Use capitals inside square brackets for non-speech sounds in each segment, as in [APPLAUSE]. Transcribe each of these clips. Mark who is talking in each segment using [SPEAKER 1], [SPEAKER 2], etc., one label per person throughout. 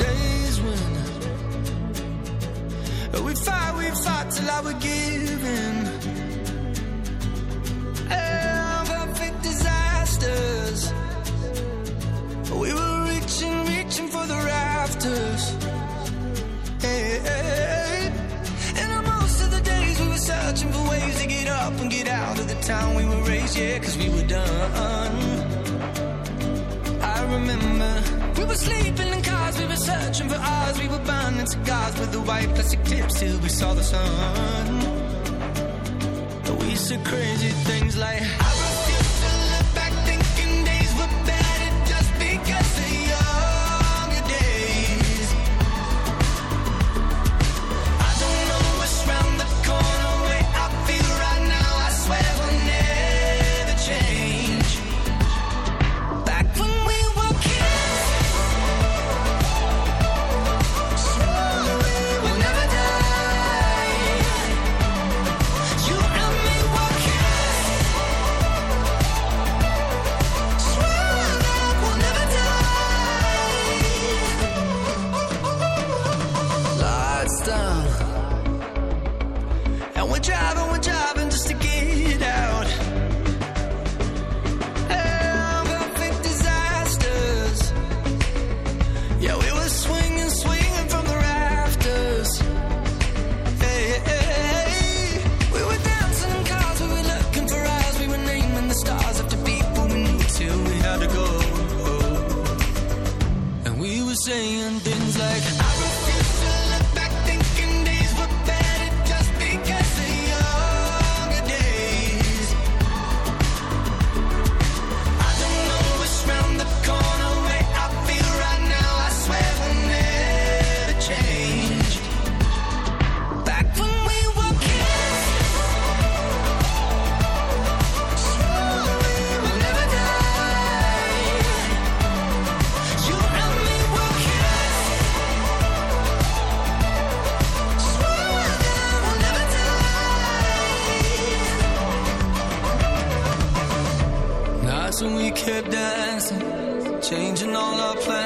[SPEAKER 1] days when we fight, we fight till I would give up and get out of the town we were raised, yeah, cause we were done. I remember we were sleeping in cars, we were searching for ours, we were burning cigars with the white plastic tips till we saw the sun. We said crazy things like and we're driving on our plans.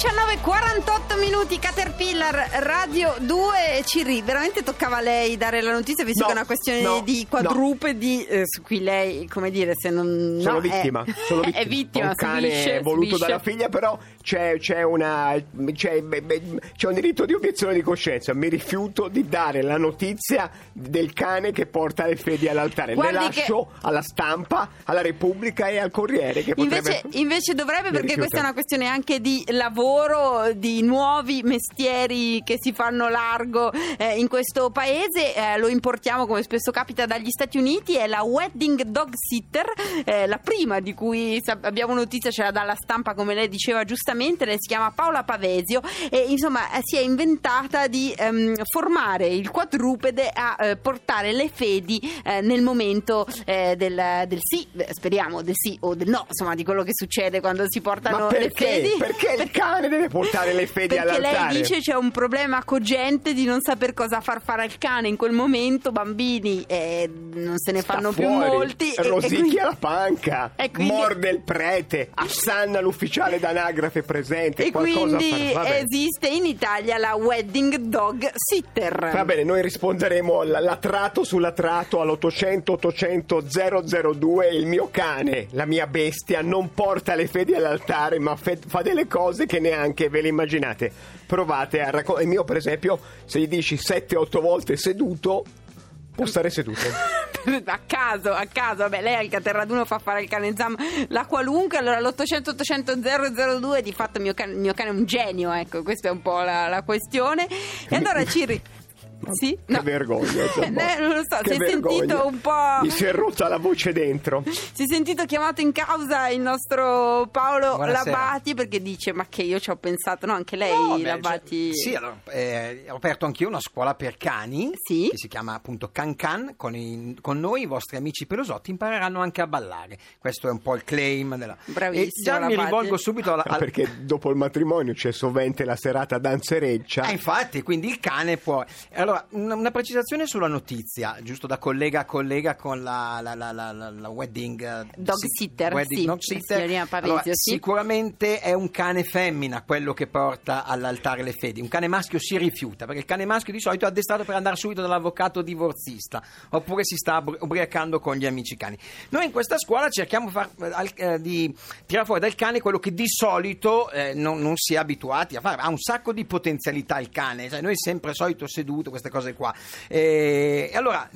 [SPEAKER 2] 19.48 minuti Caterpillar Radio 2 Cirri veramente toccava a lei dare la notizia visto
[SPEAKER 3] No,
[SPEAKER 2] che è una questione
[SPEAKER 3] no,
[SPEAKER 2] di quadrupedi eh, su cui lei come dire se non
[SPEAKER 3] Sono
[SPEAKER 2] no,
[SPEAKER 3] vittima,
[SPEAKER 2] è,
[SPEAKER 3] sono vittima.
[SPEAKER 2] è vittima [LAUGHS]
[SPEAKER 3] un cane
[SPEAKER 2] subisce,
[SPEAKER 3] voluto
[SPEAKER 2] subisce.
[SPEAKER 3] dalla figlia, però c'è, c'è una, c'è, c'è un diritto di obiezione di coscienza. Mi rifiuto di dare la notizia del cane che porta le fedi all'altare.
[SPEAKER 2] Guardi
[SPEAKER 3] le lascio alla stampa, alla Repubblica e al Corriere. Che
[SPEAKER 2] Invece,
[SPEAKER 3] potrebbe...
[SPEAKER 2] invece dovrebbe
[SPEAKER 3] Mi
[SPEAKER 2] perché questa è una questione anche di lavoro, di nuovi mestieri che si fanno largo eh, in questo paese, Eh, lo importiamo come spesso capita dagli Stati Uniti, è la wedding dog sitter, eh, la prima di cui abbiamo notizia c'era dalla stampa come lei diceva giustamente, lei si chiama Paola Pavesio e insomma eh, si è inventata di ehm, formare il quadrupede a eh, portare le fedi eh, nel momento del, del sì, speriamo del sì o del no, insomma di quello che succede quando si portano le
[SPEAKER 3] perché?
[SPEAKER 2] fedi.
[SPEAKER 3] Perché il cane deve portare le fedi
[SPEAKER 2] Perché lei
[SPEAKER 3] all'altare?
[SPEAKER 2] dice c'è un problema cogente di non saper cosa far fare al cane in quel momento, bambini eh, non se ne
[SPEAKER 3] Sta
[SPEAKER 2] fanno più
[SPEAKER 3] fuori,
[SPEAKER 2] molti. e- e
[SPEAKER 3] Rosicchia
[SPEAKER 2] quindi-
[SPEAKER 3] la panca,
[SPEAKER 2] e quindi-
[SPEAKER 3] morde il prete, assanna l'ufficiale d'anagrafe presente.
[SPEAKER 2] E quindi esiste in Italia la wedding dog sitter.
[SPEAKER 3] Va bene, noi risponderemo latrato su latrato all'800 800 002. Il mio cane, la mia bestia, non porta le fedi all'altare, ma fe- fa delle cose che neanche ve le immaginate. Provate a raccontare. Il mio, per esempio, se gli dici 7-8 volte seduto, può stare seduto. [LAUGHS]
[SPEAKER 2] a caso, a caso, vabbè, lei al Caterraduno fa fare il cane zam la qualunque, allora l'800 800 002 di fatto il mio cane, mio cane è un genio, ecco, questa è un po' la, la questione. E allora Ciri Sì?
[SPEAKER 3] Che
[SPEAKER 2] No.
[SPEAKER 3] vergogna. Zambon. [LAUGHS]
[SPEAKER 2] Eh, non lo so,
[SPEAKER 3] Che
[SPEAKER 2] si è
[SPEAKER 3] vergogna.
[SPEAKER 2] sentito un po'...
[SPEAKER 3] Mi si è rotta la voce dentro.
[SPEAKER 2] Si è sentito chiamato in causa il nostro Paolo
[SPEAKER 4] Buonasera.
[SPEAKER 2] Labati perché dice ma che io ci ho pensato, no anche lei
[SPEAKER 4] No, beh,
[SPEAKER 2] Labati...
[SPEAKER 4] cioè, sì, allora, eh, ho aperto anch'io una scuola per cani
[SPEAKER 2] Sì.
[SPEAKER 4] che si chiama appunto Can Can. Con, i- con noi i vostri amici pelosotti impareranno anche a ballare. Questo è un po' il claim della...
[SPEAKER 2] Bravissimo,
[SPEAKER 4] E già mi
[SPEAKER 2] Labati.
[SPEAKER 4] rivolgo subito alla...
[SPEAKER 3] Ah,
[SPEAKER 4] al-
[SPEAKER 3] Perché dopo il matrimonio c'è sovente la serata danzereccia.
[SPEAKER 4] Ah, infatti, quindi il cane può. Allora, una, una precisazione sulla notizia, giusto da collega a collega con la, la, la, la, wedding. eh,
[SPEAKER 2] Dog
[SPEAKER 4] si-
[SPEAKER 2] sitter,
[SPEAKER 4] wedding
[SPEAKER 2] sì,
[SPEAKER 4] dog sitter.
[SPEAKER 2] Pavesio,
[SPEAKER 4] Allora,
[SPEAKER 2] sì.
[SPEAKER 4] Sicuramente è un cane femmina quello che porta all'altare le fedi. Un cane maschio si rifiuta, perché il cane maschio di solito è addestrato per andare subito dall'avvocato divorzista, oppure si sta ubri- ubriacando con gli amici cani. Noi in questa scuola cerchiamo di far- eh, eh, di tirare fuori dal cane quello che di solito eh, non, non si è abituati a fare. Ha un sacco di potenzialità il cane, cioè, noi sempre solito seduto, queste cose qua. E, e allora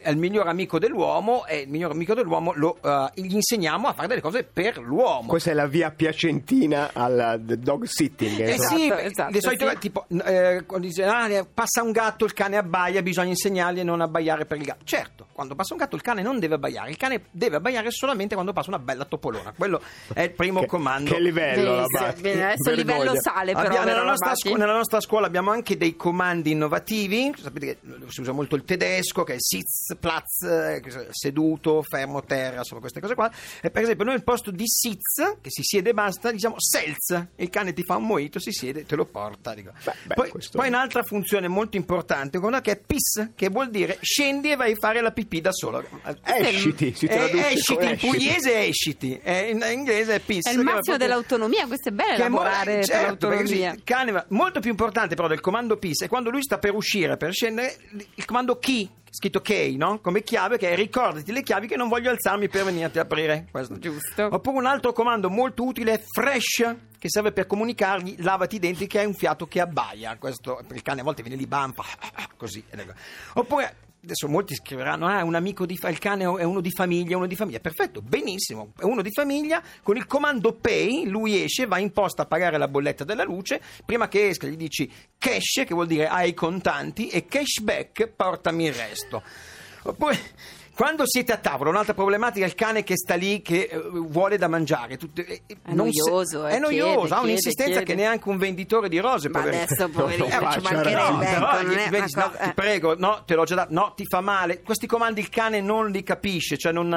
[SPEAKER 4] è il miglior amico dell'uomo e il miglior amico dell'uomo lo, eh, gli insegniamo a fare delle cose per l'uomo.
[SPEAKER 3] Questa è la via piacentina al dog sitting.
[SPEAKER 4] Eh
[SPEAKER 3] insomma.
[SPEAKER 4] sì,
[SPEAKER 2] Esatto, esatto,
[SPEAKER 4] di solito
[SPEAKER 2] sì.
[SPEAKER 4] tipo eh, quando dice ah, eh, passa un gatto, il cane abbaia, bisogna insegnargli a non abbaiare per il gatto. Certo, quando passa un gatto il cane non deve abbaiare, il cane deve abbaiare solamente quando passa una bella topolona. Quello è il primo
[SPEAKER 3] Che-
[SPEAKER 4] comando.
[SPEAKER 3] Che livello,
[SPEAKER 2] bene, adesso il livello sale però
[SPEAKER 4] Abbiamo- nella, nostra scu- nella nostra scuola abbiamo anche dei comandi innovativi. Sapete che si usa molto il tedesco, che è sitz, platz, eh, seduto, fermo, terra, insomma queste cose qua. E per esempio, noi al posto di sitz, che si siede e basta, diciamo selz. Il cane ti fa un moito, si siede, te lo porta. dico.
[SPEAKER 3] Beh, beh,
[SPEAKER 4] poi,
[SPEAKER 3] questo-
[SPEAKER 4] poi un'altra funzione molto importante, una che è piss, che vuol dire scendi e vai a fare la pipì da solo.
[SPEAKER 3] Esciti, si
[SPEAKER 4] Eh,
[SPEAKER 3] traduce
[SPEAKER 4] esciti,
[SPEAKER 3] con
[SPEAKER 4] in
[SPEAKER 3] esciti.
[SPEAKER 4] pugliese è esciti, eh, in inglese è piss.
[SPEAKER 2] È il massimo
[SPEAKER 4] proprio-
[SPEAKER 2] dell'autonomia, questo è bello
[SPEAKER 4] che è mo-
[SPEAKER 2] lavorare
[SPEAKER 4] certo,
[SPEAKER 2] per
[SPEAKER 4] perché
[SPEAKER 2] l'autonomia.
[SPEAKER 4] sì, il cane va- molto più importante però del comando PIS è quando lui sta per uscire, per scendere, il comando key, scritto key, no? Come chiave, che è ricordati le chiavi che non voglio alzarmi per venirti a aprire. Questo.
[SPEAKER 2] Giusto.
[SPEAKER 4] Oppure un altro comando molto utile è fresh, che serve per comunicargli lavati i denti che hai un fiato che abbaia. Questo, il cane a volte viene lì bampa, [LAUGHS] così. ecco. Oppure... Adesso molti scriveranno: Ah, un amico di fa- il cane è uno di famiglia, uno di famiglia. Perfetto, benissimo. È uno di famiglia. Con il comando pay, lui esce, va in posta a pagare la bolletta della luce. Prima che esca, gli dici cash, che vuol dire hai i contanti, e cashback, portami il resto. Oppure. Quando siete a tavola, un'altra problematica è il cane che sta lì, che eh, vuole da mangiare. Tutte- eh,
[SPEAKER 2] È
[SPEAKER 4] non se-
[SPEAKER 2] noioso, eh,
[SPEAKER 4] è noioso,
[SPEAKER 2] chiede,
[SPEAKER 4] ha un'insistenza
[SPEAKER 2] chiede,
[SPEAKER 4] che neanche un venditore di rose
[SPEAKER 2] Ma [LAUGHS]
[SPEAKER 4] poverino.
[SPEAKER 2] adesso, poverino,
[SPEAKER 3] non
[SPEAKER 2] ci mancherebbe. ecco,
[SPEAKER 4] però
[SPEAKER 2] non
[SPEAKER 4] gli- vedi, no,
[SPEAKER 2] cosa-
[SPEAKER 4] ti
[SPEAKER 2] eh.
[SPEAKER 4] prego, no, te l'ho già dato, no, ti fa male. Questi comandi il cane non li capisce, cioè non,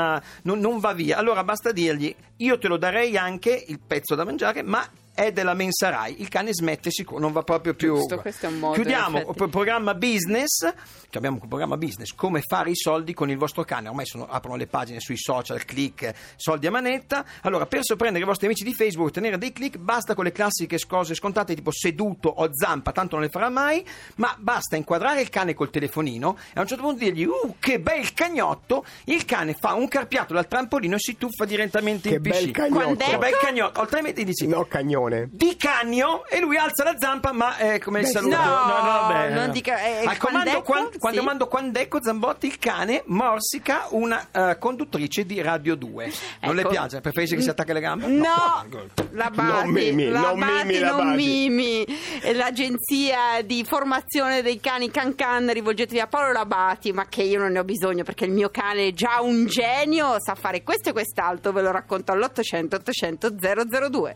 [SPEAKER 4] non- non va via. Allora basta dirgli, io te lo darei anche il pezzo da mangiare, ma è della mensa Rai. Il cane smette sicuro, non va proprio più.
[SPEAKER 2] Giusto, questo è un modo,
[SPEAKER 4] Chiudiamo pro- programma business. abbiamo un programma business, come fare i soldi con il vostro cane. Ormai sono- aprono le pagine sui social, click, soldi a manetta. Allora, per sorprendere i vostri amici di Facebook, ottenere dei click, basta con le classiche cose scontate tipo seduto o zampa, tanto non le farà mai, ma basta inquadrare il cane col telefonino e a un certo punto dirgli, uh, che bel cagnotto, il cane fa un carpiato dal trampolino e si tuffa direttamente
[SPEAKER 3] Che
[SPEAKER 4] in
[SPEAKER 3] bel
[SPEAKER 4] piscina.
[SPEAKER 3] cagnotto.
[SPEAKER 2] Quando
[SPEAKER 4] Che bel cagnotto, altrimenti dici...
[SPEAKER 3] No, cagnone.
[SPEAKER 4] Di cagno e lui alza la zampa, ma è come il
[SPEAKER 3] Beh,
[SPEAKER 4] saluto.
[SPEAKER 2] no,
[SPEAKER 4] vabbè.
[SPEAKER 2] non dica- eh,
[SPEAKER 4] Al comando,
[SPEAKER 2] quand'ecco?
[SPEAKER 4] quan- quando
[SPEAKER 2] Sì.
[SPEAKER 4] mando quand'ecco Zambotti il cane morsica una eh, conduttrice di Radio 2. Non le
[SPEAKER 2] Ecco.
[SPEAKER 4] piace? Preferisce che si attacchi le gambe?
[SPEAKER 2] No, la
[SPEAKER 3] Non mimi, non mimi la
[SPEAKER 2] non
[SPEAKER 3] Basi.
[SPEAKER 2] mimi. E L'agenzia di formazione dei cani Can Can, rivolgetevi a Paolo Labati, ma che io non ne ho bisogno perché il mio cane è già un genio, sa fare questo e quest'altro, ve lo racconto all'800 800 002.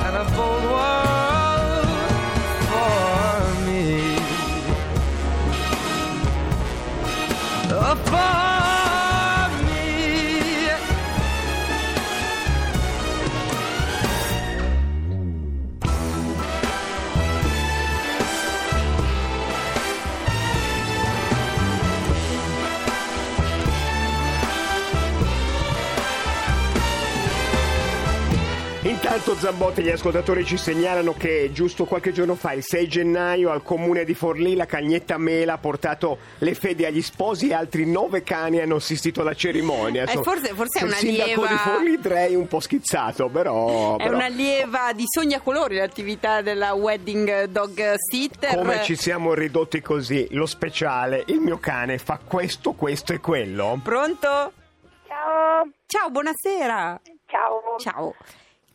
[SPEAKER 3] Intanto Zambotti, gli ascoltatori ci segnalano che giusto qualche giorno fa, il 6 gennaio, al comune di Forlì, la cagnetta Mela ha portato le fedi agli sposi e altri nove cani hanno assistito alla cerimonia.
[SPEAKER 2] Eh, forse- forse è
[SPEAKER 3] il
[SPEAKER 2] una
[SPEAKER 3] sindaco
[SPEAKER 2] lieva-
[SPEAKER 3] di Forlì direi un po' schizzato, però...
[SPEAKER 2] È
[SPEAKER 3] però
[SPEAKER 2] una lieva di sogni a colori l'attività della wedding dog sitter.
[SPEAKER 3] Come ci siamo ridotti così, lo speciale, il mio cane fa questo, questo e quello.
[SPEAKER 2] Pronto?
[SPEAKER 5] Ciao,
[SPEAKER 2] Ciao, buonasera.
[SPEAKER 5] ciao.
[SPEAKER 2] Ciao.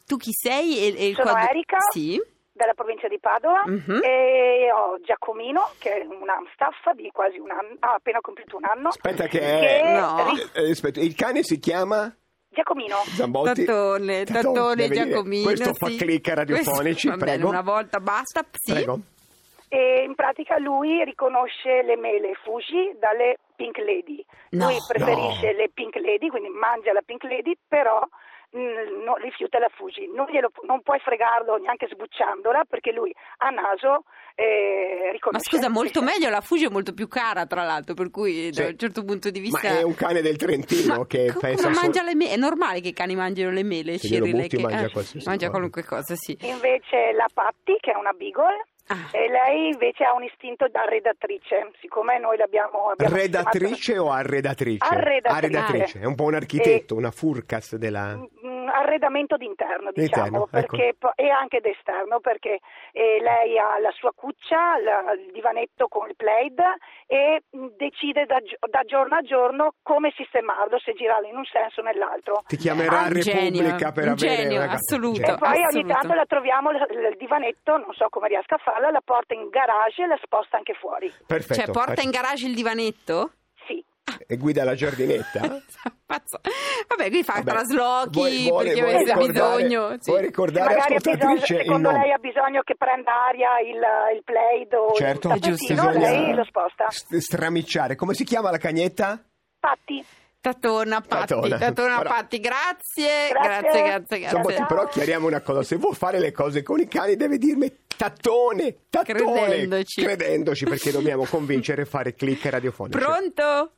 [SPEAKER 2] Tu chi sei? E, e il
[SPEAKER 5] Sono
[SPEAKER 2] quadro-
[SPEAKER 5] Erika.
[SPEAKER 2] Sì.
[SPEAKER 5] Dalla provincia di Padova
[SPEAKER 2] Mhm.
[SPEAKER 5] e ho Giacomino che è un Amstaff di quasi un anno, ha appena compiuto un anno.
[SPEAKER 3] Aspetta che...
[SPEAKER 5] Che
[SPEAKER 2] No.
[SPEAKER 5] ri-
[SPEAKER 3] Eh, aspetta, il cane si chiama...
[SPEAKER 5] Giacomino.
[SPEAKER 3] Zambotti?
[SPEAKER 2] Tattone, Tattone. Giacomino.
[SPEAKER 3] Questo fa
[SPEAKER 2] sì.
[SPEAKER 3] click radiofonici,
[SPEAKER 2] Questo- bene,
[SPEAKER 3] prego.
[SPEAKER 2] una volta basta. Sì.
[SPEAKER 3] Prego.
[SPEAKER 5] E in pratica lui riconosce le mele Fuji dalle Pink Lady.
[SPEAKER 2] No.
[SPEAKER 5] lui preferisce le Pink Lady, quindi mangia la Pink Lady, però mm, no, rifiuta la Fuji. Non, glielo- non puoi fregarlo neanche sbucciandola perché lui a naso eh,
[SPEAKER 2] Ma
[SPEAKER 5] riconosce.
[SPEAKER 2] scusa, molto meglio, la Fuji è molto più cara, tra l'altro, per cui
[SPEAKER 3] Sì.
[SPEAKER 2] da un certo punto di
[SPEAKER 3] Ma
[SPEAKER 2] vista...
[SPEAKER 3] è un cane del Trentino
[SPEAKER 2] Ma
[SPEAKER 3] che
[SPEAKER 2] co-
[SPEAKER 3] pensa
[SPEAKER 2] come
[SPEAKER 3] solo-
[SPEAKER 2] mangia le mele? È normale che i cani mangino le mele,
[SPEAKER 3] butti,
[SPEAKER 2] che-
[SPEAKER 3] mangia
[SPEAKER 2] eh, mangia
[SPEAKER 3] cosa.
[SPEAKER 2] qualunque cosa, sì.
[SPEAKER 5] Invece la Patti, che è una Beagle,
[SPEAKER 2] Ah.
[SPEAKER 5] e lei invece ha un istinto da redatrice, siccome noi l'abbiamo... abbiamo
[SPEAKER 3] Redatrice o arredatrice?
[SPEAKER 5] Arredatrice.
[SPEAKER 3] È un po' un architetto, una furcas della...
[SPEAKER 5] arredamento d'interno, diciamo,
[SPEAKER 3] ecco.
[SPEAKER 5] perché po- e anche d'esterno, perché eh, lei ha la sua cuccia, la- il divanetto con il plaid e mm, decide da, da giorno a giorno come sistemarlo, se girarlo in un senso o nell'altro.
[SPEAKER 3] Ti chiamerà
[SPEAKER 2] Ah, un genio,
[SPEAKER 3] Repubblica per
[SPEAKER 2] un
[SPEAKER 3] avere...
[SPEAKER 2] genio,
[SPEAKER 3] una-
[SPEAKER 2] assoluto.
[SPEAKER 3] Genio.
[SPEAKER 5] E poi ogni
[SPEAKER 2] Assoluto.
[SPEAKER 5] tanto la troviamo, il il divanetto, non so come riesca a farla, la porta in garage e la sposta anche fuori.
[SPEAKER 3] Perfetto.
[SPEAKER 2] Cioè, porta
[SPEAKER 3] perfetto.
[SPEAKER 2] in garage il divanetto?
[SPEAKER 3] E guida la giardinetta? [LAUGHS]
[SPEAKER 2] Pazzo. Vabbè, qui fa
[SPEAKER 3] Vabbè,
[SPEAKER 2] traslochi
[SPEAKER 3] vuole-
[SPEAKER 2] perché
[SPEAKER 3] vuoi
[SPEAKER 2] avesse
[SPEAKER 3] ricordare-
[SPEAKER 2] bisogno. sì.
[SPEAKER 3] Vuoi ricordare,
[SPEAKER 5] Magari bisogno, secondo lei ha bisogno che prenda aria il, il plaid o
[SPEAKER 3] Certo,
[SPEAKER 5] il
[SPEAKER 2] giusto,
[SPEAKER 5] lei lo sposta.
[SPEAKER 3] st- stramicciare. Come si chiama la cagnetta?
[SPEAKER 5] Patti.
[SPEAKER 2] Tattona Patti,
[SPEAKER 3] Tattona.
[SPEAKER 2] Tattona
[SPEAKER 3] Però-
[SPEAKER 2] Patti, grazie,
[SPEAKER 5] Grazie.
[SPEAKER 2] grazie, grazie,
[SPEAKER 3] Insomma,
[SPEAKER 2] grazie.
[SPEAKER 3] ti- però chiariamo una cosa, se vuoi fare le cose con i cani deve dirmi tattone, tattone,
[SPEAKER 2] Credendoci.
[SPEAKER 3] credendoci perché dobbiamo convincere e fare click radiofonici.
[SPEAKER 2] Pronto?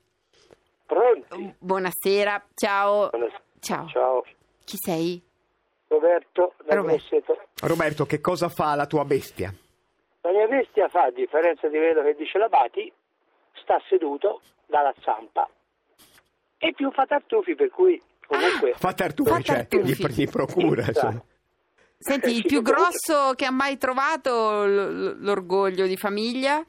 [SPEAKER 6] Pronti?
[SPEAKER 2] Buonasera, ciao.
[SPEAKER 6] Buonasera.
[SPEAKER 2] Ciao.
[SPEAKER 6] Ciao,
[SPEAKER 2] Chi sei?
[SPEAKER 6] Roberto da
[SPEAKER 2] Roberto.
[SPEAKER 3] Roberto, che cosa fa la tua bestia?
[SPEAKER 6] La mia bestia fa, a differenza di quello che dice l'Abati, sta seduto dalla zampa e più fa tartufi, per cui comunque
[SPEAKER 3] Fa tartufi,
[SPEAKER 2] Fa
[SPEAKER 3] cioè,
[SPEAKER 2] tartufi.
[SPEAKER 3] Gli, gli procura.
[SPEAKER 6] Esatto.
[SPEAKER 3] insomma.
[SPEAKER 2] Senti, il
[SPEAKER 6] Sì,
[SPEAKER 2] più grosso che ha mai trovato l- l'orgoglio di famiglia?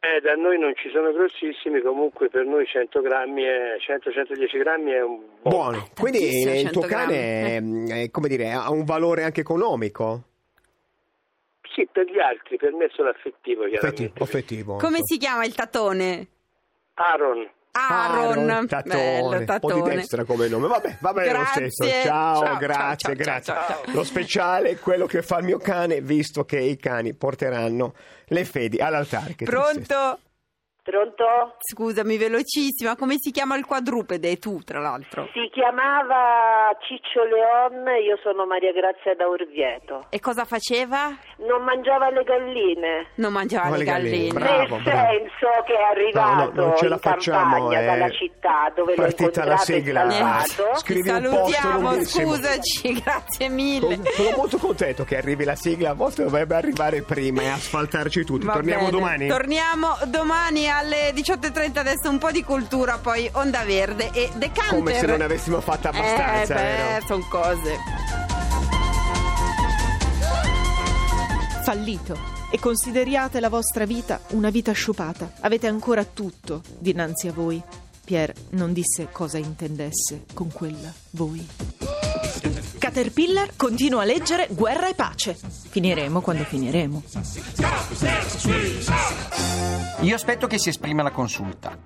[SPEAKER 6] Eh, da noi non ci sono grossissimi, comunque per noi 100 grammi, è, 100-110 grammi è un buon.
[SPEAKER 3] Buono. Quindi il tuo
[SPEAKER 2] 100
[SPEAKER 3] cane è, è, come dire, ha un valore anche economico?
[SPEAKER 6] Sì, per gli altri, per me è solo affettivo
[SPEAKER 3] Affettivo.
[SPEAKER 6] chiaramente.
[SPEAKER 3] affettivo.
[SPEAKER 2] Come si chiama il tattone?
[SPEAKER 6] Aaron,
[SPEAKER 2] Aaron.
[SPEAKER 3] Tattone.
[SPEAKER 2] Bello,
[SPEAKER 3] Un po' di destra come nome. Vabbè, va bene lo stesso. Ciao,
[SPEAKER 2] Ciao,
[SPEAKER 3] grazie,
[SPEAKER 2] ciao,
[SPEAKER 3] grazie.
[SPEAKER 2] ciao.
[SPEAKER 3] Lo speciale è quello che fa il mio cane, visto che i cani porteranno le fedi all'altare.
[SPEAKER 2] Pronto?
[SPEAKER 7] Pronto?
[SPEAKER 2] Scusami, velocissima, come si chiama il quadrupede? Tu, tra l'altro.
[SPEAKER 7] Si chiamava Ciccio Leon, io sono Maria Grazia da Orvieto.
[SPEAKER 2] E cosa faceva?
[SPEAKER 7] Non mangiava le galline.
[SPEAKER 2] Non mangiava
[SPEAKER 3] Ma
[SPEAKER 2] le
[SPEAKER 3] le galline,
[SPEAKER 2] galline.
[SPEAKER 3] bravo.
[SPEAKER 7] Nel senso che è arrivato
[SPEAKER 3] No, no, non ce la
[SPEAKER 7] in
[SPEAKER 3] facciamo,
[SPEAKER 7] campagna
[SPEAKER 3] è
[SPEAKER 7] dalla città dove l'ho
[SPEAKER 3] partita la
[SPEAKER 7] incontrato e
[SPEAKER 3] sigla.
[SPEAKER 7] salvato.
[SPEAKER 2] Ti
[SPEAKER 3] Scrivi
[SPEAKER 2] salutiamo, scusaci, [LAUGHS] grazie mille.
[SPEAKER 3] Sono sono molto contento che arrivi la sigla, a volte dovrebbe arrivare prima e asfaltarci tutti.
[SPEAKER 2] Va
[SPEAKER 3] Torniamo
[SPEAKER 2] bene.
[SPEAKER 3] domani?
[SPEAKER 2] Torniamo domani alle 18.30, adesso un po' di cultura, poi Onda Verde e Decanter.
[SPEAKER 3] Come se non ne avessimo fatta abbastanza,
[SPEAKER 2] Eh,
[SPEAKER 3] vero?
[SPEAKER 2] beh, sono cose.
[SPEAKER 8] Fallito. E consideriate la vostra vita una vita sciupata. Avete ancora tutto dinanzi a voi. Pierre non disse cosa intendesse con quella voi. Caterpillar continua a leggere Guerra e pace. Finiremo quando finiremo.
[SPEAKER 4] Io aspetto che si esprima la consulta.